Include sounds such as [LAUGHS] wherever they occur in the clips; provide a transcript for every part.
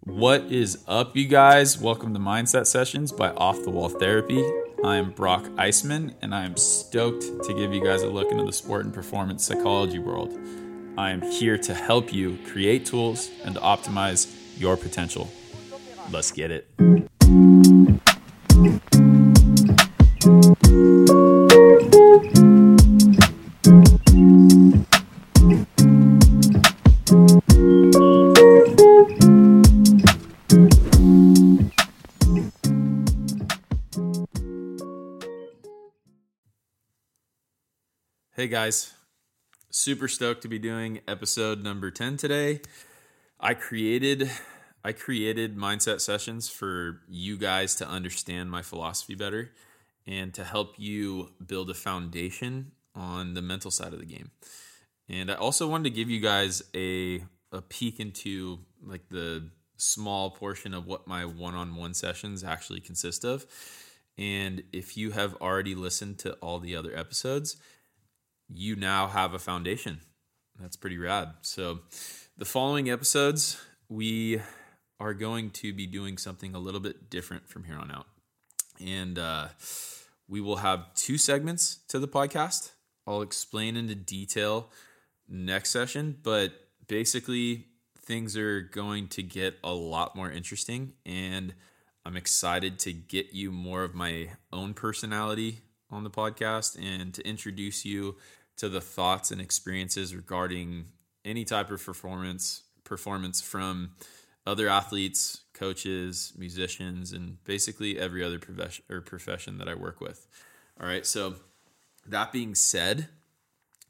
What is up, you guys? Welcome to Mindset Sessions by Off the Wall Therapy. I am Brock Eisman, and I am stoked to give you guys a look into the sport and performance psychology world. I am here to help you create tools and to optimize your potential. Let's get it. Hey guys, super stoked to be doing episode number 10 today. I created I created mindset sessions for you guys to understand my philosophy better and to help you build a foundation on the mental side of the game. And I also wanted to give you guys a a peek into like the small portion of what my one-on-one sessions actually consist of. And if you have already listened to all the other episodes, you now have a foundation. That's pretty rad. So, the following episodes, we are going to be doing something a little bit different from here on out. And uh, we will have two segments to the podcast. I'll explain into detail next session, but basically, things are going to get a lot more interesting. And I'm excited to get you more of my own personality on the podcast and to introduce you to the thoughts and experiences regarding any type of performance performance from other athletes, coaches, musicians, and basically every other profession or profession that I work with. All right, so that being said,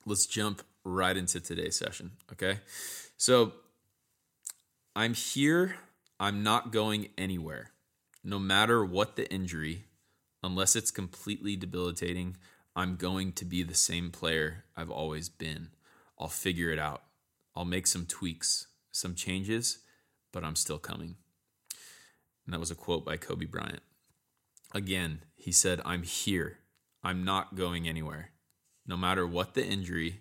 let's jump right into today's session. Okay, so I'm here. I'm not going anywhere, no matter what the injury, unless it's completely debilitating. I'm going to be the same player I've always been. I'll figure it out. I'll make some tweaks, some changes, but I'm still coming. And that was a quote by Kobe Bryant. Again, he said, I'm here. I'm not going anywhere. No matter what the injury,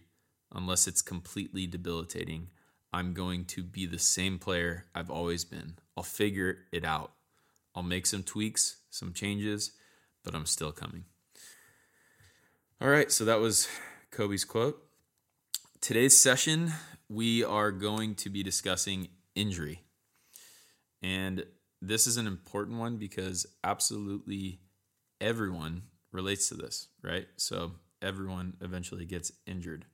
unless it's completely debilitating, I'm going to be the same player I've always been. I'll figure it out. I'll make some tweaks, some changes, but I'm still coming. All right, so that was Kobe's quote. Today's session, we are going to be discussing injury. And this is an important one because absolutely everyone relates to this, right? So everyone eventually gets injured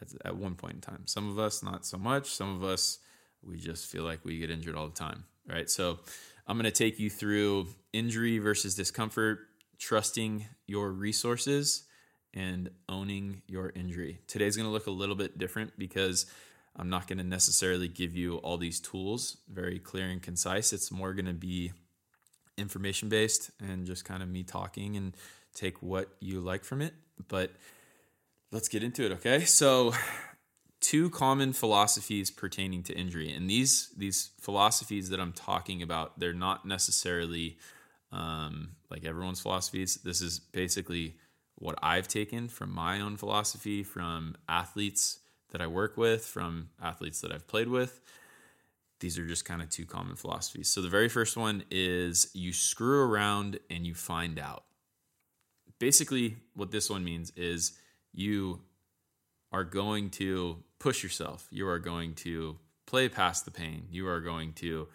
at, at one point in time. Some of us, not so much. Some of us, we just feel like we get injured all the time, right? So I'm going to take you through injury versus discomfort, trusting your resources and owning your injury. Today's going to look a little bit different because I'm not going to necessarily give you all these tools very clear and concise. It's more going to be information based and just kind of me talking and take what you like from it. But let's get into it, okay? So, two common philosophies pertaining to injury. And these these philosophies that I'm talking about, they're not necessarily um, like everyone's philosophies. This is basically what I've taken from my own philosophy, from athletes that I work with, from athletes that I've played with. These are just kind of two common philosophies. So the very first one is you screw around and you find out. Basically, what this one means is you are going to push yourself. You are going to play past the pain. You are going to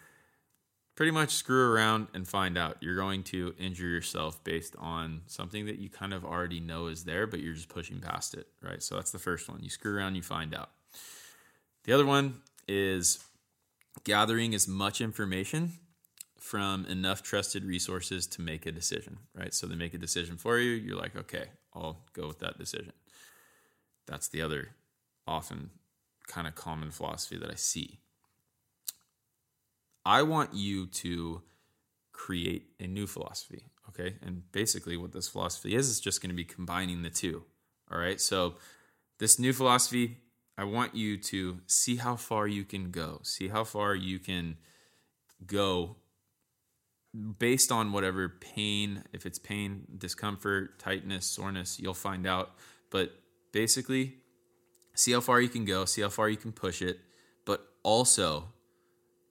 pretty much screw around and find out. You're going to injure yourself based on something that you kind of already know is there, but you're just pushing past it, right? So that's the first one. You screw around, you find out. The other one is gathering as much information from enough trusted resources to make a decision, right? So they make a decision for you. You're like, okay, I'll go with that decision. That's the other often kind of common philosophy that I see. I want you to create a new philosophy. Okay. And basically, what this philosophy is, is just going to be combining the two. All right. So, this new philosophy, I want you to see how far you can go, see how far you can go based on whatever pain, if it's pain, discomfort, tightness, soreness, you'll find out. But basically, see how far you can go, see how far you can push it, but also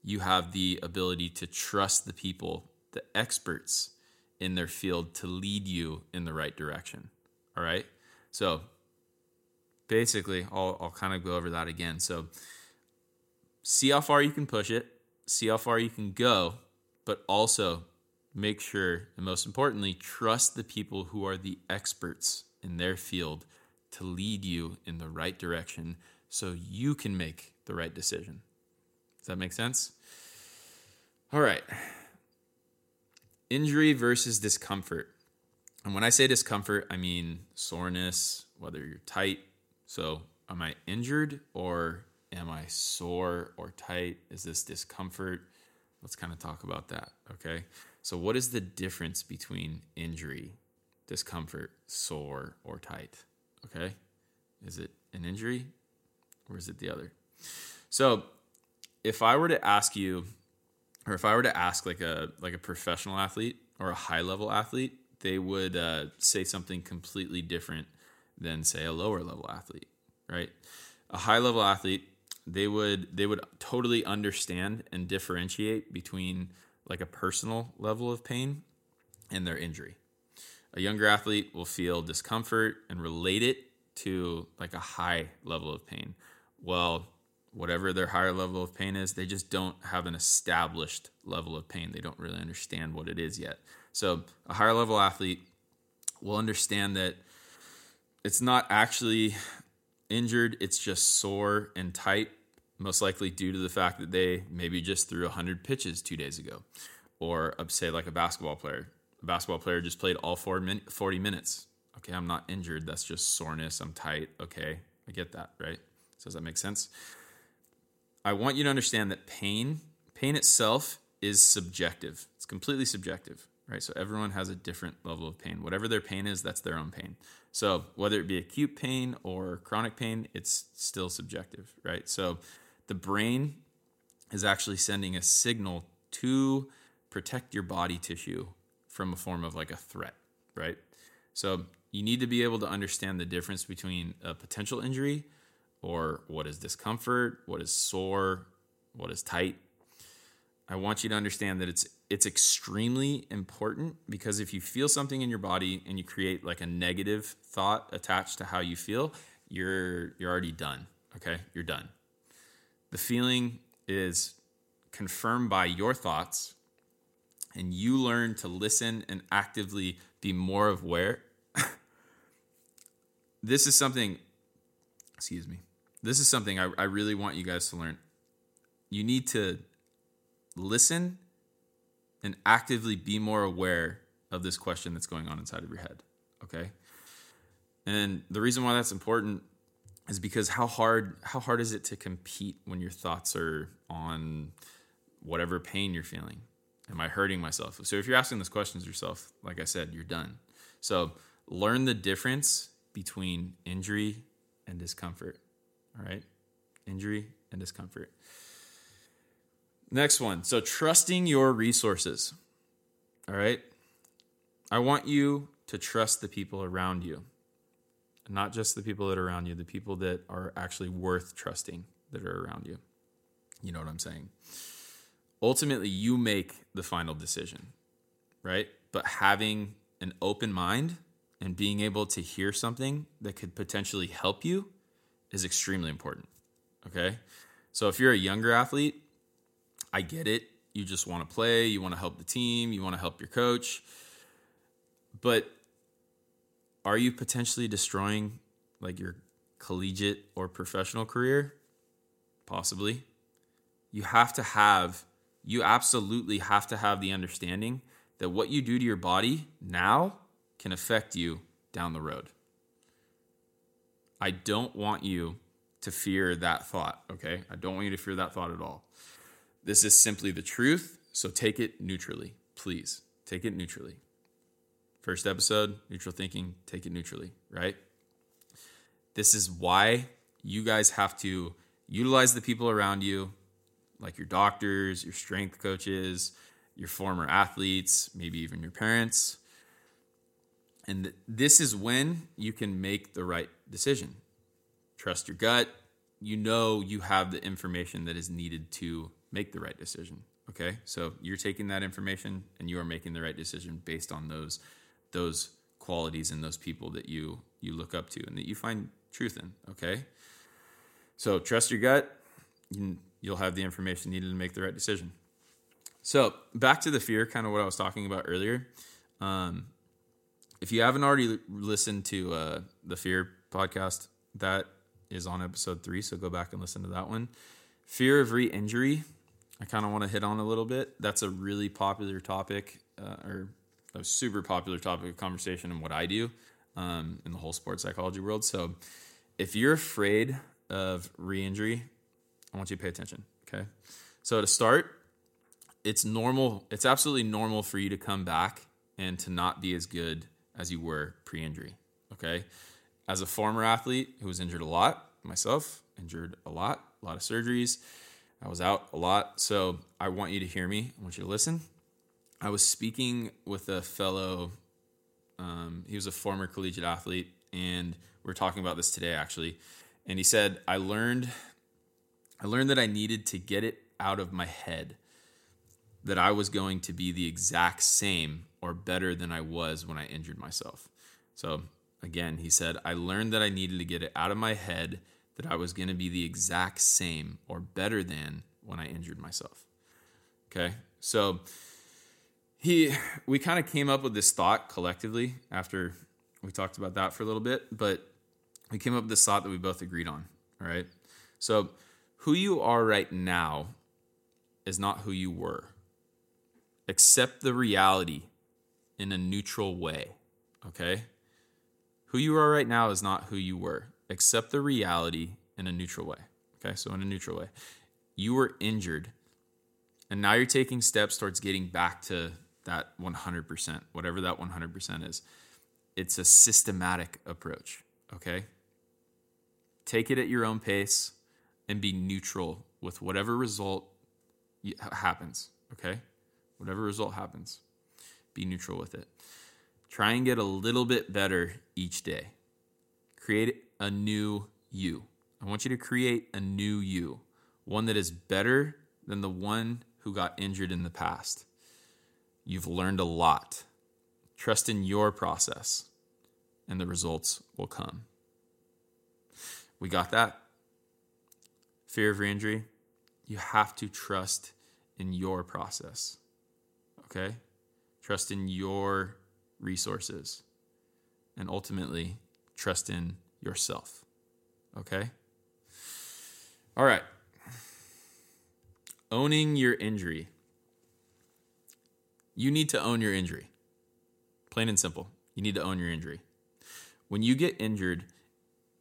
you have the ability to trust the people, the experts in their field to lead you in the right direction. All right. So basically, I'll, I'll kind of go over that again. So see how far you can push it, see how far you can go, but also make sure, and most importantly, trust the people who are the experts in their field to lead you in the right direction so you can make the right decision. Does that make sense? All right. Injury versus discomfort. And when I say discomfort, I mean soreness, whether you're tight. So, am I injured or am I sore or tight? Is this discomfort? Let's kind of talk about that. Okay. So, what is the difference between injury, discomfort, sore, or tight? Okay. Is it an injury or is it the other? So, if I were to ask you, or if I were to ask like a like a professional athlete or a high level athlete, they would uh, say something completely different than say a lower level athlete, right? A high level athlete, they would they would totally understand and differentiate between like a personal level of pain and their injury. A younger athlete will feel discomfort and relate it to like a high level of pain. Well, whatever their higher level of pain is, they just don't have an established level of pain. They don't really understand what it is yet. So, a higher level athlete will understand that it's not actually injured, it's just sore and tight most likely due to the fact that they maybe just threw 100 pitches two days ago. Or, say, like a basketball player. A basketball player just played all 40 minutes. Okay, I'm not injured. That's just soreness. I'm tight. Okay, I get that, right? So, does that make sense? I want you to understand that pain, pain itself is subjective. It's completely subjective, right? So everyone has a different level of pain. Whatever their pain is, that's their own pain. So whether it be acute pain or chronic pain, it's still subjective, right? So the brain is actually sending a signal to protect your body tissue from a form of like a threat, right? So you need to be able to understand the difference between a potential injury or what is discomfort, what is sore, what is tight. I want you to understand that it's it's extremely important because if you feel something in your body and you create like a negative thought attached to how you feel, you're you're already done. Okay? You're done. The feeling is confirmed by your thoughts, and you learn to listen and actively be more aware. [LAUGHS] this is something, excuse me, this is something I, I really want you guys to learn. You need to listen and actively be more aware of this question that's going on inside of your head. Okay. And the reason why that's important is because how hard how hard is it to compete when your thoughts are on whatever pain you're feeling? Am I hurting myself? So if you're asking those questions yourself, like I said, you're done. So learn the difference between injury and discomfort. All right? Injury and discomfort. Next one. So trusting your resources. All right? I want you to trust the people around you not just the people that are around you, the people that are actually worth trusting that are around you. You know what I'm saying? Ultimately, you make the final decision, right? But having an open mind and being able to hear something that could potentially help you is extremely important. Okay. So if you're a younger athlete, I get it. You just want to play, you want to help the team, you want to help your coach. But are you potentially destroying like your collegiate or professional career? Possibly. You have to have, you absolutely have to have the understanding that what you do to your body now can affect you down the road. I don't want you to fear that thought, okay? I don't want you to fear that thought at all. This is simply the truth, so take it neutrally, please. Take it neutrally. First episode, neutral thinking, take it neutrally, right? This is why you guys have to utilize the people around you, like your doctors, your strength coaches, your former athletes, maybe even your parents. And this is when you can make the right decision. Trust your gut. You know you have the information that is needed to make the right decision. Okay, so you're taking that information and you are making the right decision based on those those qualities and those people that you you look up to and that you find truth in. Okay, so trust your gut. You, you'll have the information needed to make the right decision. So back to the fear, kind of what I was talking about earlier. Um, if you haven't already listened to uh, the fear podcast, that is on episode three. So go back and listen to that one. Fear of re-injury. I kind of want to hit on a little bit. That's a really popular topic, uh, or a super popular topic of conversation in what I do um, in the whole sports psychology world. So if you're afraid of re-injury, I want you to pay attention. Okay. So to start, it's normal. It's absolutely normal for you to come back and to not be as good as you were pre-injury. Okay. As a former athlete who was injured a lot, myself injured a lot, a lot of surgeries. I was out a lot. So I want you to hear me. I want you to listen. I was speaking with a fellow, um, he was a former collegiate athlete, and we are talking about this today actually. And he said, I learned I learned that I needed to get it out of my head that I was going to be the exact same or better than I was when I injured myself. So, again, he said, I learned that I needed to get it out of my head that I was going to be the exact same or better than when I injured myself. Okay? So, he we kind of came up with this thought collectively after we talked about that for a little bit, but we came up with this thought that we both agreed on, all right? So, who you are right now is not who you were. Accept the reality in a neutral way, okay? Who you are right now is not who you were. Accept the reality in a neutral way, okay? So, in a neutral way, you were injured, and now you're taking steps towards getting back to that 100%, whatever that 100% is. It's a systematic approach, okay? Take it at your own pace and be neutral with whatever result happens, okay? Whatever result happens, be neutral with it. Try and get a little bit better each day. Create a new you. I want you to create a new you, one that is better than the one who got injured in the past. You've learned a lot. Trust in your process, and the results will come. We got that? fear of re-injury, you have to trust in your process. Okay? Trust in your resources. And ultimately, trust in yourself. Okay? All right. Owning your injury. You need to own your injury. Plain and simple. You need to own your injury. When you get injured,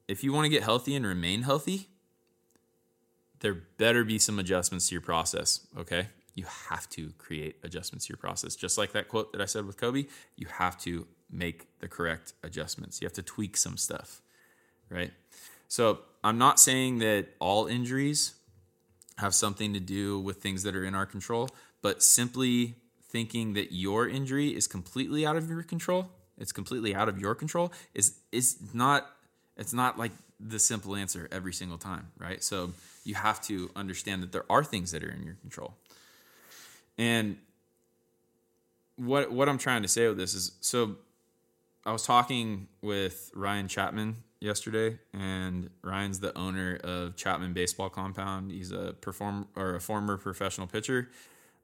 if you want to get healthy and remain healthy, there better be some adjustments to your process, okay? You have to create adjustments to your process. Just like that quote that I said with Kobe, you have to make the correct adjustments. You have to tweak some stuff, right? So I'm not saying that all injuries have something to do with things that are in our control, but simply thinking that your injury is completely out of your control, it's completely out of your control is is not it's not like the simple answer every single time, right? So you have to understand that there are things that are in your control. And what what I'm trying to say with this is so I was talking with Ryan Chapman yesterday, and Ryan's the owner of Chapman Baseball Compound. He's a perform or a former professional pitcher.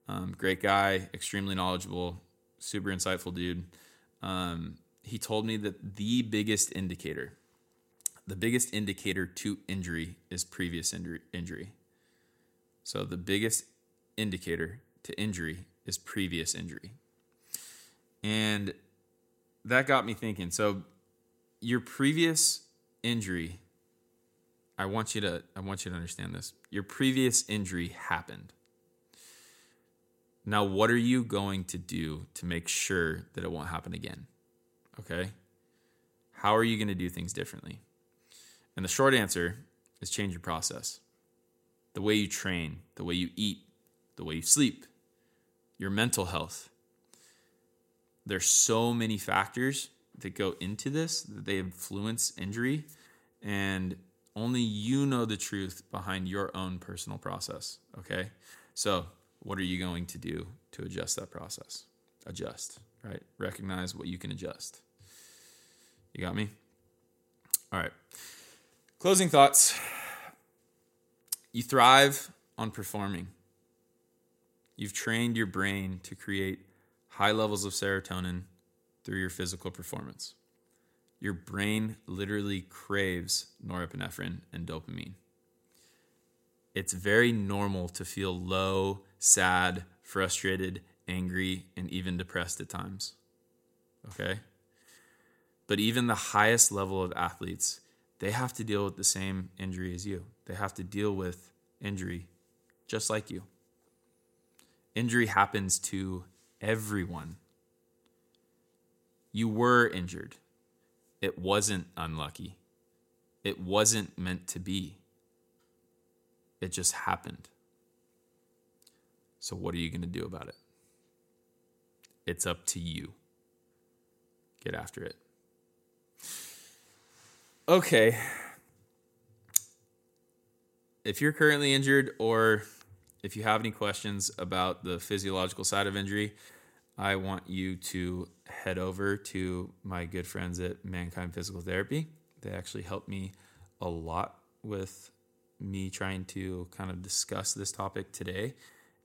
Um, great guy, extremely knowledgeable, super insightful dude. Um, he told me that the biggest indicator the biggest indicator to injury is previous injury. So the biggest indicator to injury is previous injury. And that got me thinking. So your previous injury I want you to I want you to understand this. Your previous injury happened. Now what are you going to do to make sure that it won't happen again? Okay? How are you going to do things differently? And the short answer is change your process. The way you train, the way you eat, the way you sleep, your mental health. There's so many factors that go into this that they influence injury and only you know the truth behind your own personal process, okay? So, what are you going to do to adjust that process? Adjust, right? Recognize what you can adjust. You got me? All right. Closing thoughts. You thrive on performing. You've trained your brain to create high levels of serotonin through your physical performance. Your brain literally craves norepinephrine and dopamine. It's very normal to feel low, sad, frustrated, angry, and even depressed at times. Okay? But even the highest level of athletes, they have to deal with the same injury as you. They have to deal with injury just like you. Injury happens to everyone. You were injured. It wasn't unlucky. It wasn't meant to be. It just happened. So, what are you going to do about it? It's up to you. Get after it. Okay. If you're currently injured or if you have any questions about the physiological side of injury, I want you to head over to my good friends at Mankind Physical Therapy. They actually helped me a lot with me trying to kind of discuss this topic today.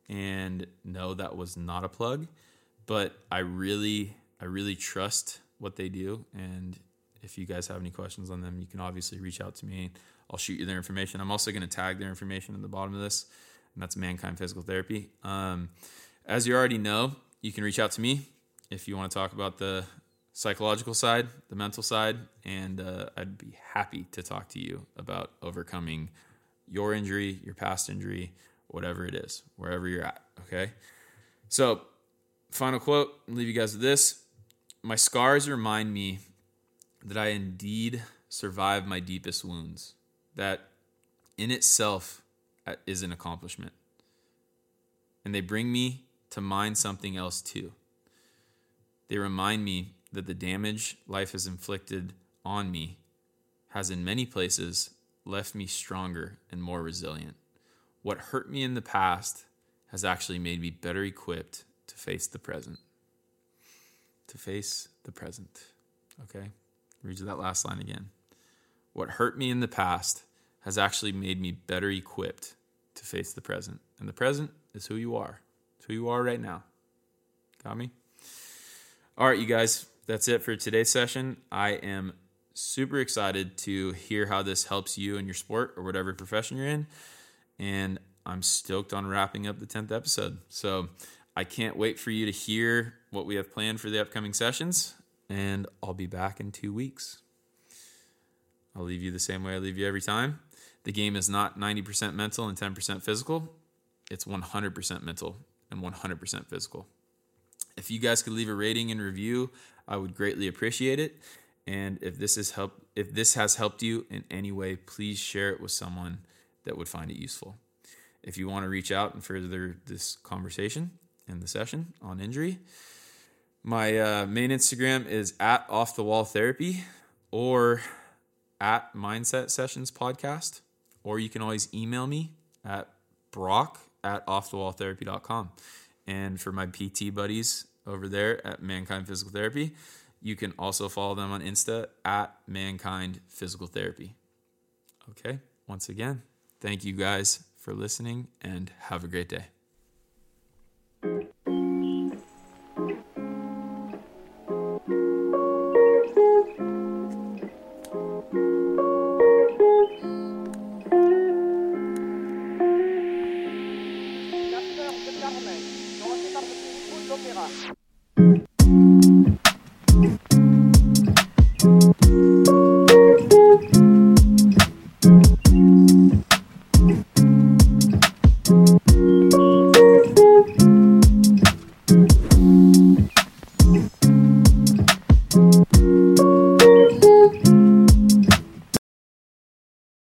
And no, that was not a plug, but I really, I really trust what they do. And if you guys have any questions on them, you can obviously reach out to me. I'll shoot you their information. I'm also going to tag their information at the bottom of this, and that's Mankind Physical Therapy. Um, as you already know, you can reach out to me if you want to talk about the psychological side, the mental side, and uh, I'd be happy to talk to you about overcoming your injury, your past injury, whatever it is, wherever you're at. Okay. So, final quote, I'll leave you guys with this. My scars remind me that I indeed survived my deepest wounds. That in itself is an accomplishment. And they bring me to mind something else too. They remind me that the damage life has inflicted on me has, in many places, left me stronger and more resilient. What hurt me in the past has actually made me better equipped to face the present. To face the present. Okay? Read that last line again. What hurt me in the past has actually made me better equipped to face the present. And the present is who you are. It's who you are right now. Got me? All right, you guys, that's it for today's session. I am super excited to hear how this helps you in your sport or whatever profession you're in. And I'm stoked on wrapping up the 10th episode. So I can't wait for you to hear what we have planned for the upcoming sessions. And I'll be back in two weeks. I'll leave you the same way I leave you every time. The game is not 90% mental and 10% physical, it's 100% mental and 100% physical. If you guys could leave a rating and review, I would greatly appreciate it. And if this is help if this has helped you in any way, please share it with someone that would find it useful. If you want to reach out and further this conversation and the session on injury, my uh, main Instagram is at off the wall therapy or at mindset sessions podcast, or you can always email me at brock at offthewalltherapy.com. And for my PT buddies over there at Mankind Physical Therapy, you can also follow them on Insta at Mankind Physical Therapy. Okay, once again, thank you guys for listening and have a great day.